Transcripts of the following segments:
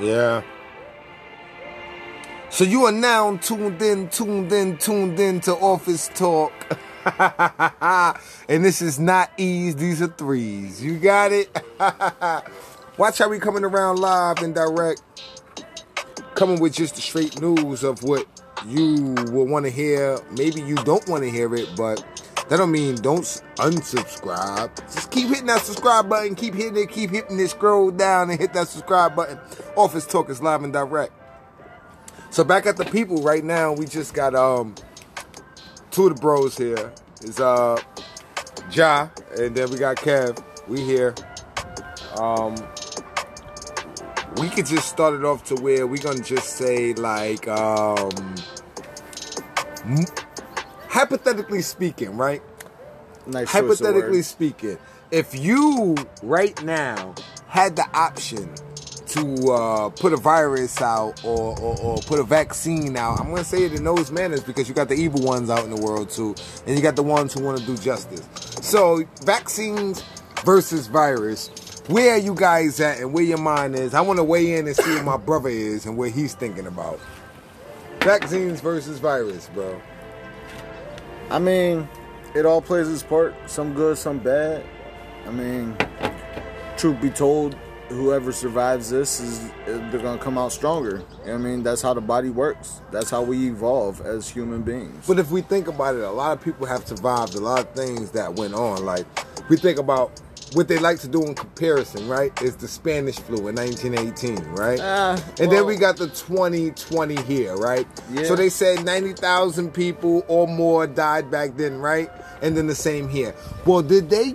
Yeah. So you are now tuned in, tuned in, tuned in to Office Talk. and this is not E's, these are threes. You got it? Watch how we coming around live and direct. Coming with just the straight news of what you will want to hear. Maybe you don't want to hear it, but that don't mean don't unsubscribe. Just keep hitting that subscribe button. Keep hitting it. Keep hitting it. Scroll down and hit that subscribe button. Office Talk is live and direct. So back at the people right now, we just got um two of the bros here. Is uh Ja and then we got Kev. We here. Um we could just start it off to where we gonna just say like um hypothetically speaking, right? Nice hypothetically speaking, if you right now had the option to uh, put a virus out or, or, or put a vaccine out, I'm going to say it in those manners because you got the evil ones out in the world too, and you got the ones who want to do justice. So, vaccines versus virus. Where are you guys at and where your mind is? I want to weigh in and see where my brother is and what he's thinking about. Vaccines versus virus, bro. I mean, it all plays its part. Some good, some bad. I mean, truth be told, whoever survives this is they're gonna come out stronger. I mean, that's how the body works. That's how we evolve as human beings. But if we think about it, a lot of people have survived a lot of things that went on. Like we think about what they like to do in comparison, right? Is the Spanish flu in 1918, right? Ah, and then we got the 2020 here, right? Yeah. So they said 90,000 people or more died back then, right? And then the same here. Well, did they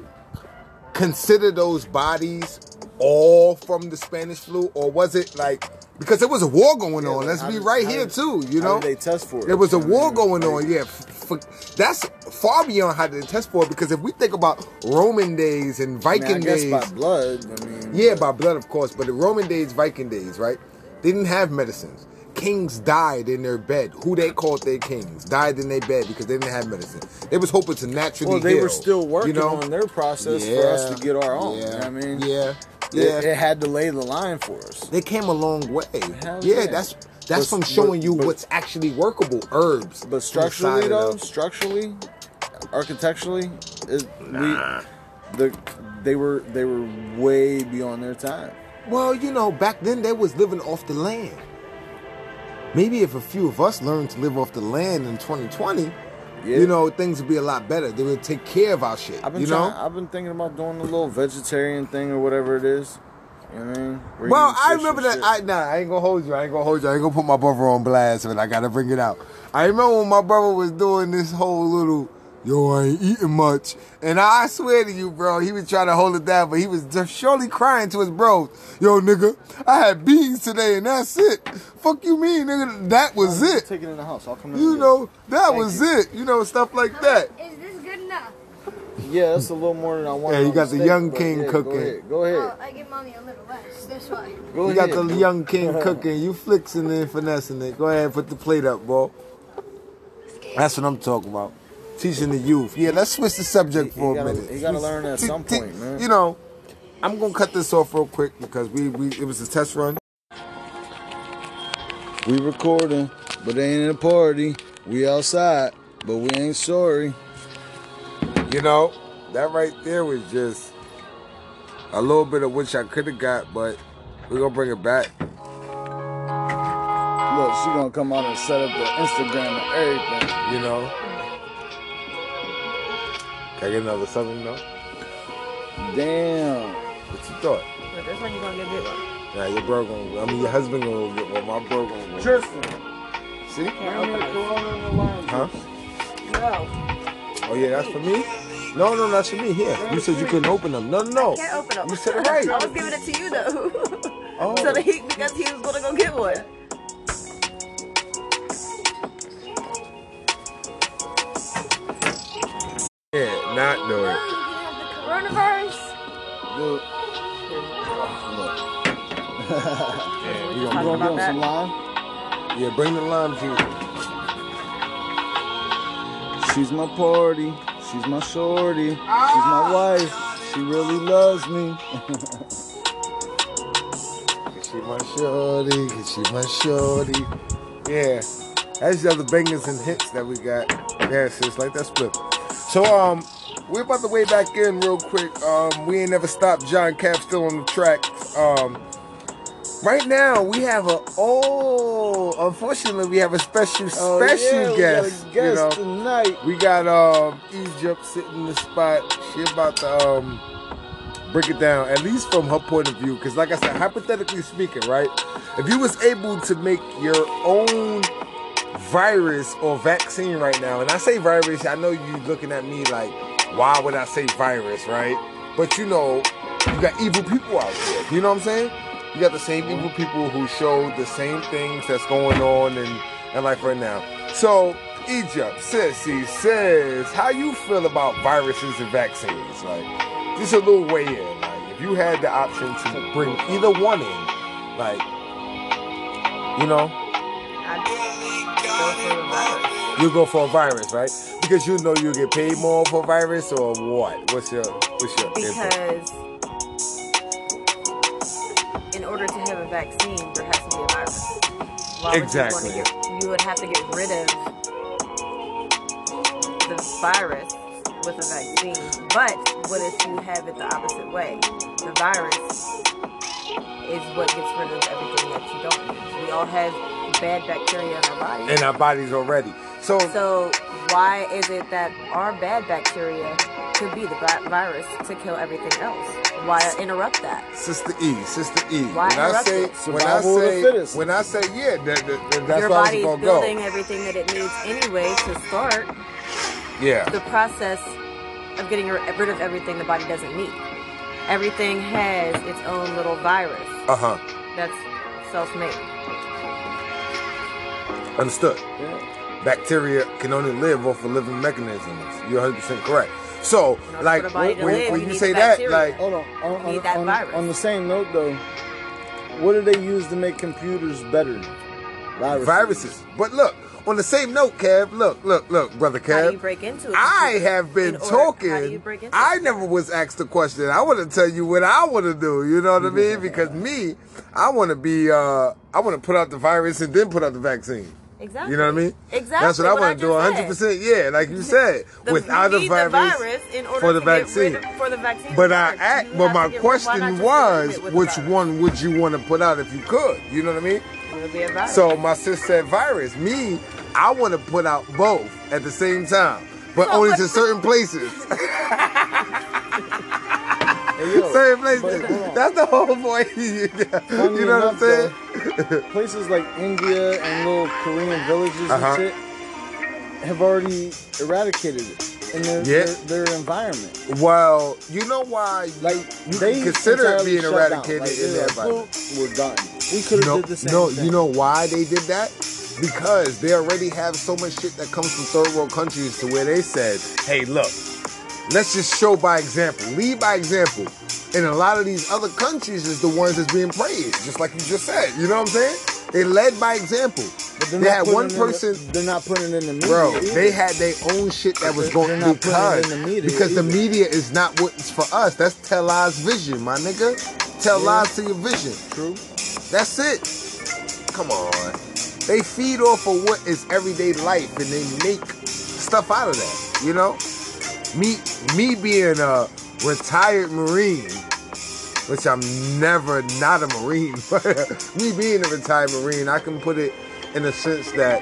consider those bodies all from the Spanish flu, or was it like because there was a war going Yeah, on? Let's be did- right here did- too. You know, they test for it? There was a war going on. Yeah, f- f- that's far beyond how to test for it. Because if we think about Roman days and I, mean, Viking I days, by blood. I mean, yeah, by blood, of course. But the Roman days, Viking days, right? They didn't have medicines. Kings died in their bed. Who they called their kings died in their bed because they didn't have medicine. They was hoping to naturally. Well, they heal, were still working you know? on their process for us to get our own. Yeah, I mean, yeah, It, yeah. it had to lay the line for us. They came a long way. Hell yeah, yeah. that's that's But- from showing but- you but- what's actually workable. Herbs, But structurally, though, structurally, architecturally, is we the they were they were way beyond their time. Well, you know, back then they was living off the land. Maybe if a few of us learned to live off the land in 2020, Yeah. you know, things would be a lot better. They would take care of our shit. I've been you trying, know. I've been thinking about doing a little vegetarian thing or whatever it is. You know I mean? Where you Well, I remember that. shit. I nah, I ain't gonna hold you. I ain't gonna hold you. I ain't gonna put my brother on blast, but I gotta bring it out. I remember when my brother was doing this whole little, yo, I ain't eating much, and I swear to you, bro, he was trying to hold it down, but he was just surely crying to his bros. Yo, nigga, I had beans today, and that's it. Fuck you mean, nigga? That was I'll it. Take it in the house. I'll come in. You know, that Thank was you. it. You know, stuff like that. Is this good enough? it. Yeah, that's a little more than I want. Yeah, you got the steak, young king yeah, cooking. Go ahead. Go ahead. Oh, I give mommy a little less. That's why. Go You got the young king cooking. You flixing and finessing it. Go ahead put the plate up, bro. That's what I'm talking about. Teaching the youth. Yeah, let's switch the subject He- for he a gotta- minute. You gotta learn at some point, man. You know, I'm gonna cut this off real quick because we, we it was a test run. We recording, but ain't in a party. We outside, but we ain't sorry. You know, that right there was just a little bit of which I could have got, but we're gonna bring it back. Look, she gonna come out and set up the Instagram and everything. You know. Can I get another southern though? Damn. What you thought? But this one you gonna get big one. Yeah, your bro gonna. I mean, your husband gonna get one. My bro gonna get one. Tristan. See? Can't open. Corona in the line. Huh? No. Oh yeah, that's for me. No, no, that's for me. Here, you said you couldn't open them. No, no, no. Can't open them. You said it right. I was giving it to you though. Oh. so that he because he was gonna go get one. Yeah, not do it. you can have coronavirus. Look. Yeah, we You gonna, gonna some lime? yeah, bring the lime juice. She's my party. She's my shorty. She's my wife. She really loves me. She my shorty, she my shorty. Yeah. That's the other bangers and hits that we got. Yeah, sis, like that split. So um we're about to way back in real quick. Um we ain't never stopped. John Cap still on the track. Um Right now we have a unfortunately we have a special Oh, special yeah, we got a guest. guest you know. tonight. We got um Egypt sitting in the spot. She about to um break it down, at least from her point of view. Because like I said, hypothetically speaking, right? If you was able to make your own virus or vaccine right now, and I say virus, I know you looking at me like, why would I say virus, right? But you know, you got evil people out there. You know what I'm saying? You got the same evil people who show the same things that's going on in, in life right now. So, Egypt, sissy says, how you feel about viruses and vaccines? Like, just a little way in. Like, if you had the option to bring either one in, like, you know, you go for a virus, right? Because you know you get paid more for a virus or what? What's your what's your? Because in order to have a vaccine, there has to be a virus. Why would Exactly. You, want to get, you would have to get rid of the virus with a vaccine. But what if you have it the opposite way? The virus is what gets rid of everything that you don't need. We all have bad bacteria in our bodies. in our bodies already. So, So why is it that our bad bacteria could be the virus to kill everything else? Why interrupt that? Sister E, Sister E. Why when I say it? when I Survival of the say when I say yeah, that, that, that- that's Your where I was body's gonna building go. everything that it needs anyway to start Yeah. the process of getting rid of everything the body doesn't need. Everything has its own little virus Uh huh. that's self-made. Understood. Yeah. Bacteria can only live off of living mechanisms. You're 100 percent correct. So, like for the body when, to when- live, when you you say the that, like Hold on. On, on, that on, on the same note, though, what do they use to make computers better? Viruses. viruses. But look, on the same note, Kev, look, look, look, brother Kev. How do you Kev. break into it? I have been In order- talking. How do you break into I never was asked the question. I want to tell you what I want to do. You know what I mean? Because me, I want to be. uh I want to put out the virus and then put out the vaccine. Exactly. You know what I mean? Exactly. That's what I want to do. 100. percent Yeah, like you said, The- without you the virus, the virus in order for the to get vaccine. rid of, for the vaccine. But I act, but my to get- why not question was, remove it with the which one would you want to put out if you could? You know what I mean? It would be a virus. So my sister said virus. Me, I want to put out both at the same time, but So only to certain places. Hey, yo, certain places. That's the whole point. you Funny know what I'm saying? though, places like India and little Korean villages Uh-huh. and shit have already eradicated it in their, Yeah. their, their environment. Well, you know why? Like you they consider it being eradicated Like, in their like, environment. "Boop, We're done. We could have No, did the same no, thing. you know why they did that? Because they already have so much shit that comes from third world countries to where they said, hey, look, let's just show by example, lead by example. And a lot of these other countries is the ones that's being praised, just like you just said. You know what I'm saying? They led by example. They had one person. The, they're not putting it in the media. Bro, either. they had their own shit that was going they're not putting it because in the media because the media is not what's for us. That's tell lies vision, my nigga. Tell Yeah. lies to your vision. True. That's it. Come on. They feed off of what is everyday life and they make stuff out of that. You know? Me me being a retired Marine, which I'm never not a Marine, but me being a retired Marine, I can put it in a sense that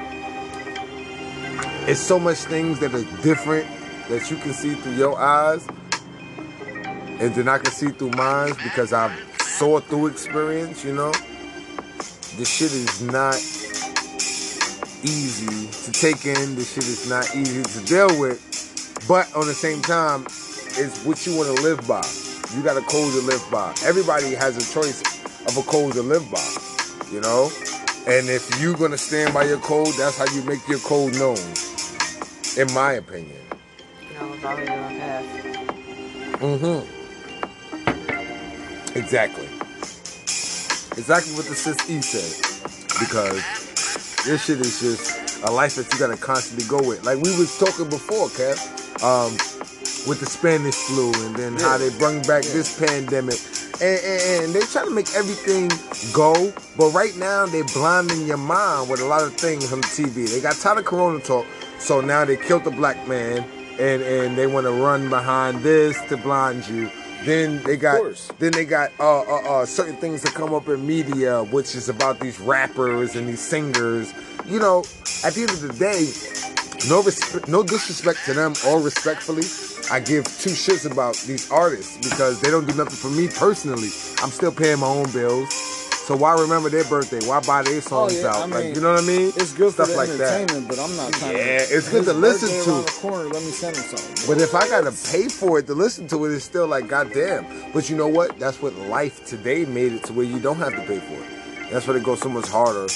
it's so much things that are different that you can see through your eyes and then I can see through mine because I've saw through experience, you know. This shit is not easy to take in. This shit is not easy to deal with. But on the same time, it's what you want to live by. You got a code to live by. Everybody has a choice of a code to live by, you know? And if you're going to stand by your code, that's how you make your code known, in my opinion. You know, it's on path. Mm-hmm. Exactly. Exactly what the sis E said. Because this shit is just a life that you gotta constantly go with. Like we was talking before, Kev, um, with the Spanish flu and then how they bring back this pandemic. And, and, and they try to make everything go, but right now they're blinding your mind with a lot of things on the TV. They got tired of Corona talk, so now they killed the black man, and and they want to run behind this to blind you. Then they got then they got uh, uh, uh, certain things that come up in media, which is about these rappers and these singers. You know, at the end of the day, no resp- no disrespect to them or respectfully. I give two shits about these artists because they don't do nothing for me personally. I'm still paying my own bills. So why remember their birthday? Why buy their songs Oh, yeah, out? I like you know what I mean? It's good for Stuff the like that. entertainment, but I'm not trying Yeah, to. it's good to listen to. corner, let me send him something. But if I gotta pay for it to listen to it, it's still like goddamn. But you know what? That's what life today made it to where you don't have to pay for it. That's why it goes so much harder,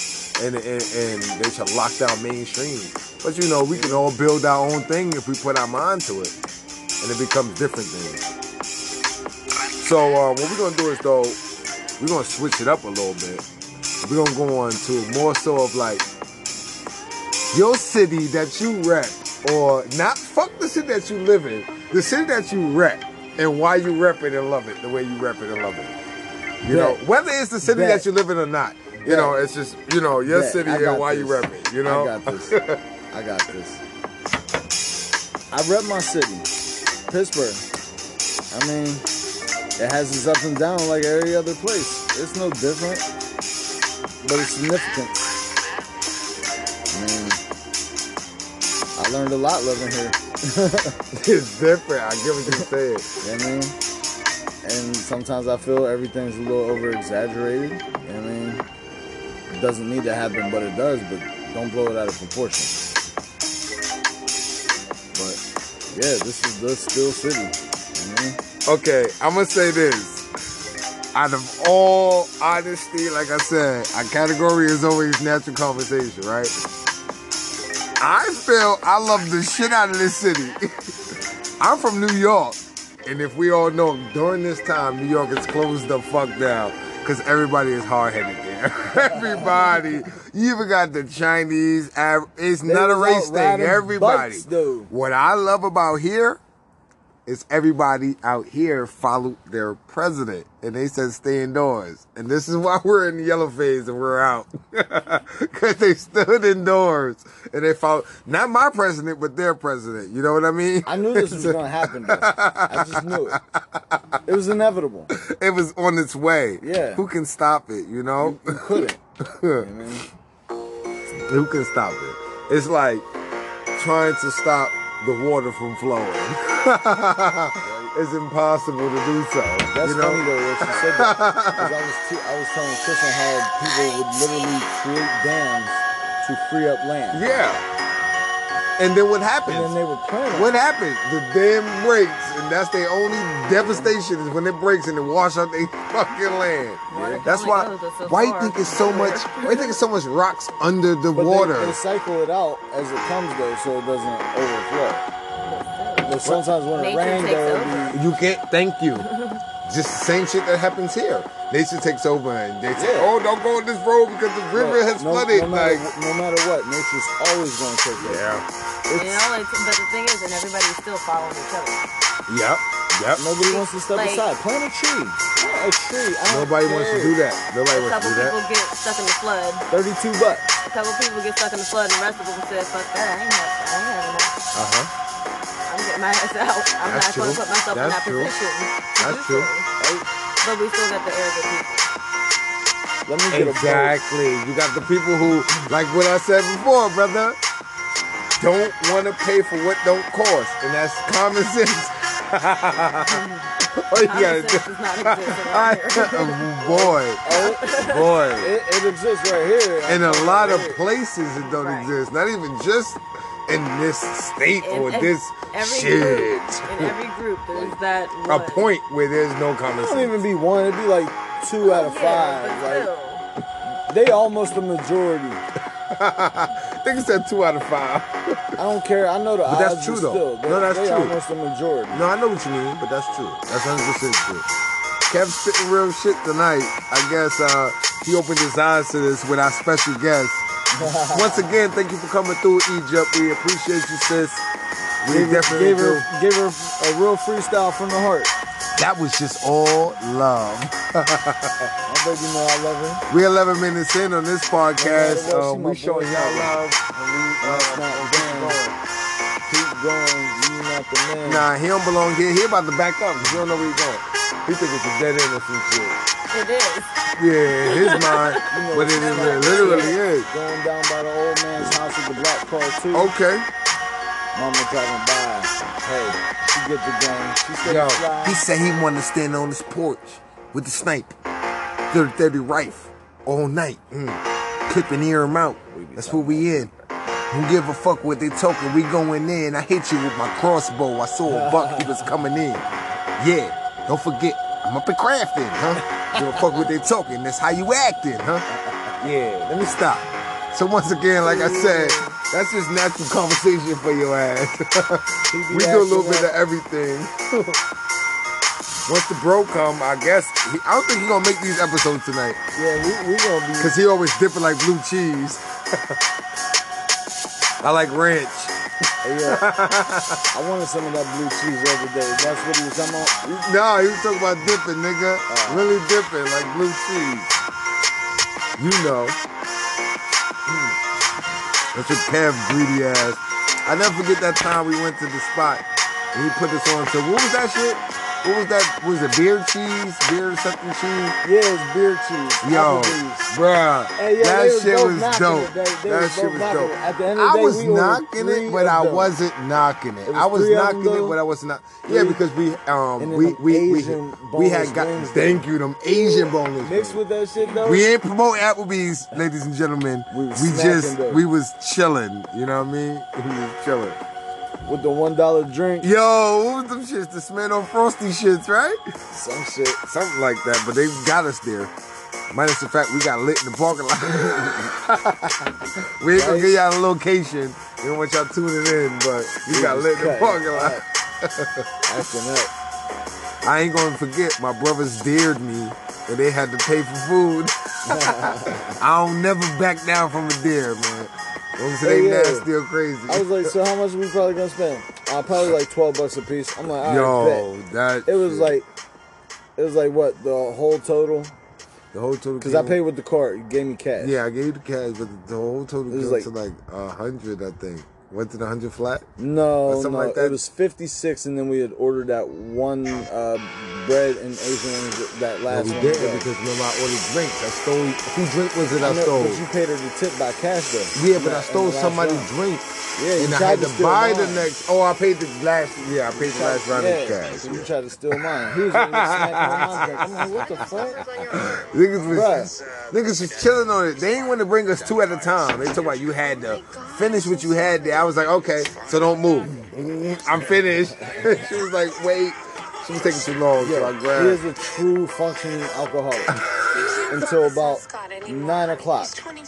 and and, and they should lock down mainstream. But you know, we can all build our own thing if we put our mind to it, and it becomes different things. So uh, what we're gonna do is though, we're gonna switch it up a little bit. We're gonna go on to more so of like your city that you rep, or not fuck the city that you live in, the city that you rep, and why you rep it and love it the way you rep it and love it. You know, whether it's the city Bet. that you live in or not. You Bet. know, it's just you know your Bet. city and why you this. rep it. You know, I got this. I got this. I rep my city, Pittsburgh. I mean, it has its ups and downs like every other place. It's no different, but it's significant. I mean, I learned a lot living here. it's different. I get what you're saying. You know what I mean? And sometimes I feel everything's a little over exaggerated. You know I mean? It doesn't need to happen, but it does, but don't blow it out of proportion. Yeah, this is the Steel City. You know? Okay, I'm gonna say this. Out of all honesty, like I said, our category is always natural conversation, right? I feel I love the shit out of this city. I'm from New York, and if we all know, during this time, New York is closed the fuck down because everybody is hard headed there. everybody, you even got the Chinese. It's They not a race thing. Everybody. bikes. What I love about here is everybody out here followed their president and they said stay indoors. And this is why we're in the yellow phase and we're out. Because they stood indoors and they followed, not my president, but their president. You know what I mean? I knew this was going to happen, though. I just knew it. It was inevitable. it was on its way. Yeah. Who can stop it, you know? You couldn't. You know I mean? Who can stop it? It's like trying to stop the water from flowing. it's impossible to do so. That's you know? funny though what you said that. 'Cause I was t- I was telling Tristan how people would literally create dams to free up land. Yeah. And then what happens? And then they would plan what it. happens? The dam breaks, and that's their only devastation is when it breaks and it wash out their fucking land. Water can That's why. so Why you think it's so much? Why you think it's so much rocks under the But water? They, they cycle it out as it comes though, so it doesn't overflow. But sometimes when it rains, takes there over. will be You can't. Thank you. Just the same shit that happens here. Nature takes over, and they say, Yeah. "Oh, don't go on this road because the river has no, flooded." No matter, like, wh- no matter what, nature's always going to take over. yeah, You know, it's, but the thing is, and everybody's still following each other. yep, yep. Nobody wants to step Like- aside. Plant a tree. Plant a tree. I don't Nobody wants to do that. Nobody A wants to do that. Couple people get stuck in the flood. Thirty-two bucks. A couple people get stuck in the flood, and the rest of them said, "Fuck that! I ain't, have, I ain't having that. Uh huh. I'm getting my ass out. I'm That's not going to true. put myself in That's that true. position." to That's do true. so. But we still got the arrogant people. Let me get a boat. Exactly. You got the people who, like what I said before, brother, don't want to pay for what don't cost, and that's common sense. All oh, you gotta Common do, sense does not exist I, around here. boy, Oh, boy. it, it exists right here. In a lot of Right. places, it don't Right. exist. Not even just in this state In or ev- this every shit. Group, in every group, there's that A point where there's no conversation. It common don't even be one. It'd be like two out of Yeah, five. but Like still. they almost the majority. I think it's at two out of five. I don't care. I know the But that's true, but though. Still, they, No, that's they true. almost the majority. No, I know what you mean, but that's true. That's 100% true. Kev spitting real shit tonight. I guess uh, he opened his eyes to this with our special guest. Once again, thank you for coming through, Egypt. We appreciate you, sis. We Gave, definitely gave her, gave her a real freestyle from the heart. That was just all love. My baby know I love her. We're 11 minutes in on this podcast. What, Uh, my we showing y'all love. And we, that's not going. Keep going. You not the man. Nah, he don't belong here. He about to back up he don't know where he's going. He think it's a dead end or some shit. It is. Yeah, in his mind, You know, but it's is, not it literally is. Going down by the old man's house with the black car too. Okay. Mama driving by. Hey, she get the gun. She said Yo, fly. he said he wanted to stand on his porch with the snipe, 30 30 rifle, all night. Mm. Clipping ear him out. That's what we in. Who give a fuck what they talking? We going in. I hit you with my crossbow. I saw a buck. He was coming in. Yeah, don't forget. I'm up at crafting, huh? Give a fuck what they talking. That's how you acting, huh? Yeah, let me stop. So once again, like I said, that's just natural conversation for your ass. We do a little bit of everything. Once the bro come, I guess he, I don't think he gonna make these episodes tonight Yeah, we, we gonna be. because he always dipping like blue cheese. I like ranch. Yeah. I wanted some of that blue cheese the other day. That's what he was talking about. Nah, he was talking about dipping, nigga. Uh. really dipping like blue cheese. You know. Mm. That's your Kev greedy ass. I never forget that time we went to the spot and he put this on to what was that shit? What was that? Was it beer cheese? Beer something cheese? Yeah, it's beer cheese. Yo, bruh, Hey, yo, that shit was dope. it. They- they that shit was dope. At the end of the I was knocking it, but I wasn't knocking it. I was three of them, knocking it, but I was not. Yeah, because we um we we we, we had got thank you them Asian boneless. Mixed with that shit though. We ain't promote Applebee's, ladies and gentlemen. We just we was chilling. You know what I mean? We was chilling. With the one dollar drink. Yo, what was them shits? The Smano Frosty shits, right? Some shit. Something like that, but they got us there. Minus the fact we got lit in the parking lot. we ain't gonna give y'all a location. We don't want y'all tuning in, but we got lit in the parking lot. Acting up. I ain't gonna forget, my brothers dared me and they had to pay for food. I don't never back down from a dare, man. Long as it Hey, yeah. nasty or crazy. I was like, so how much are we probably gonna spend? Uh, probably like twelve bucks a piece. I'm like, right, Yo, that. It was shit. like, it was like what the whole total? the whole total. Because I paid with the card. You gave me cash. Yeah, I gave you the cash, but the, whole total came like- to like a hundred, I think. Went to the hundred flat. No, something no, like that? it was 56, and then we had ordered that one uh, bread and Asian wings, that No, last we one. didn't because remember I ordered drinks. I stole. Who drink was it? I, I know, stole. But you paid her the tip by cash though. yeah, but I stole somebody's round. drink. Yeah, you and I tried had to to steal buy the next. Oh, I paid the last. Yeah, I paid the last round yeah, in cash. so you tried to steal mine. He was over on my. I'm like, what the fuck? Niggas was, Bruh. niggas was chilling on it. They ain't want to bring us two at a time. They talk about you had to finish what you had there. I was like, okay, so don't move. Mm-hmm. I'm finished. she was like, wait. She was taking too long, so I grabbed. He is a true functioning alcoholic. Until about nine o'clock,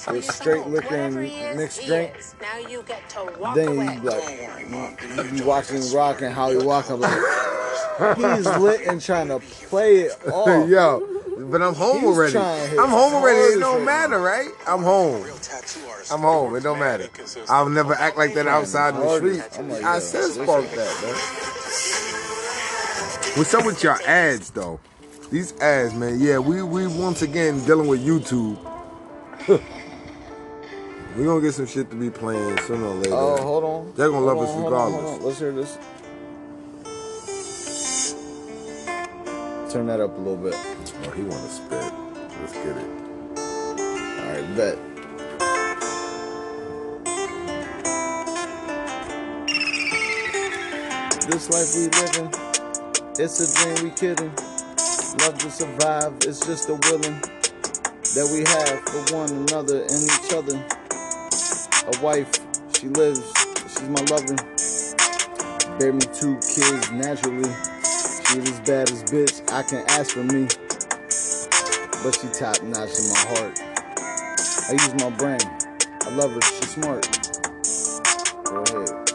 with straight liquor and mixed drink. Now you get to walk Then you like, you watching Rock and how he walk. I'm like, he's lit and trying to play it off. Yo, but I'm home He already. I'm home already. It hardest don't right matter, right? I'm home. I'm home. It don't matter. I'll never act like that outside in the street. I'm I said this spark that, man. What's up with your ads though? These ads, man. Yeah, we we once again dealing with YouTube. we gonna get some shit to be playing sooner or later. Oh, hold on. They're gonna love Hold us on, hold on, hold regardless. on. Let's hear this. Turn that up a little bit. He wanna spit. Let's get it. All right, bet. This life we living, it's a dream we kidding. Love to survive, it's just a willing that we have for one another and each other. A wife, she lives, she's my lover. Bear me two kids naturally. She as bad as bitch, I can ask for me. But she top notch in my heart. I use my brain. I love her. She's smart. Go ahead.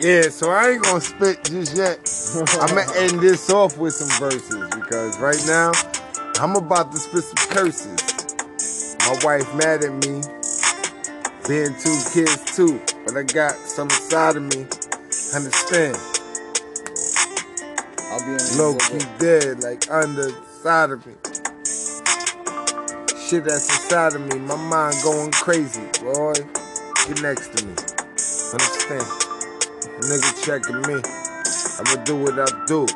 Yeah, so I ain't gonna spit just yet. I'm gonna end this off with some verses because right now I'm about to spit some curses. My wife mad at me, being two kids too, but I got some inside of me. Understand? I'll be in Low key dead, like under side of me. Shit that's inside of me, my mind going crazy. Boy, get next to me. Understand? Nigga checking me. I'ma do what I do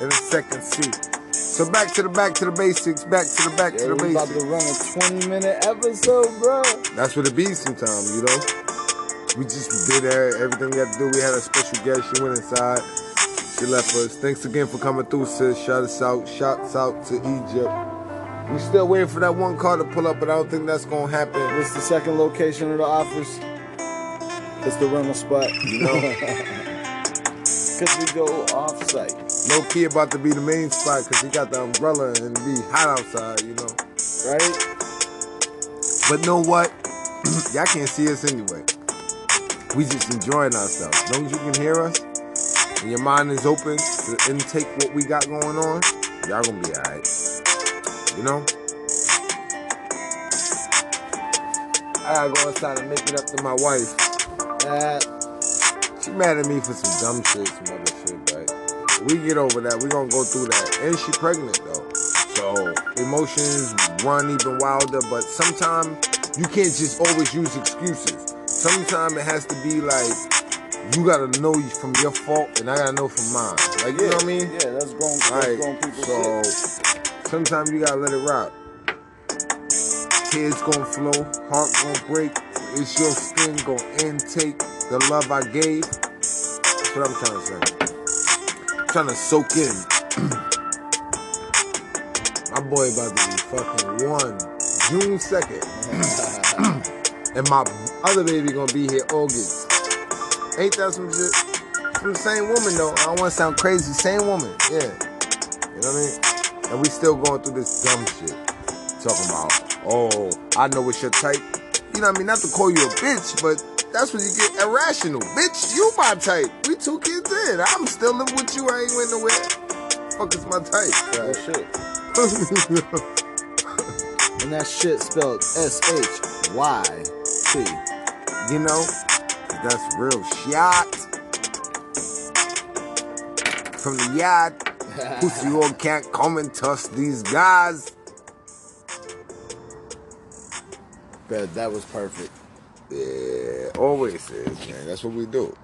in a second seat. So back to the back to the basics, back to the back Yeah, to the we about basics. to run a 20 minute episode, bro. That's what it be sometimes, you know. We just did everything we had to do. We had a special guest. She went inside. She left us. Thanks again for coming through, sis. Shout us out. Shouts out to Egypt. We still waiting for that one car to pull up, but I don't think that's gonna happen. It's the second location of the office? It's the rental spot. You know, Because we go off site. no key about to be the main spot because he got the umbrella and it be hot outside. You know, Right? but know what? Y'all can't see us anyway. We just enjoying ourselves. As long as you can hear us your mind is open to intake what we got going on, y'all gonna be alright. You know? I gotta go inside and make it up to my wife. Uh, She mad at me for some dumb shit, some other shit, but we get over that. We gonna go through that. And she pregnant though. So emotions run even wilder, but sometimes you can't just always use excuses. Sometimes it has to be like you gotta know you from your fault and I gotta know from mine. Like you know what I mean? Yeah, that's grown, that's Right. grown people So shit. sometimes you gotta let it rock. Tears gonna flow, heart gonna break. It's your skin gonna intake the love I gave. That's what I'm trying to say. I'm trying to soak in. My boy about to be fucking one June 2nd. and my other baby gonna be here August. Ain't that some shit? From the same woman though. I don't wanna sound crazy. Same woman. Yeah. You know what I mean? And we still going through this dumb shit. Talking about, oh, I know it's your type. You know what I mean? Not to call you a bitch, but that's when you get irrational. Bitch, you my type. We two kids in. I'm still living with you. I ain't went nowhere. Fuck is my type. Right? shit. And that shit spelled S H Y T. you know? That's real shot. From the yacht. Pussy all can't come and touch these guys. Bet that was perfect. Yeah, always is, man. That's what we do.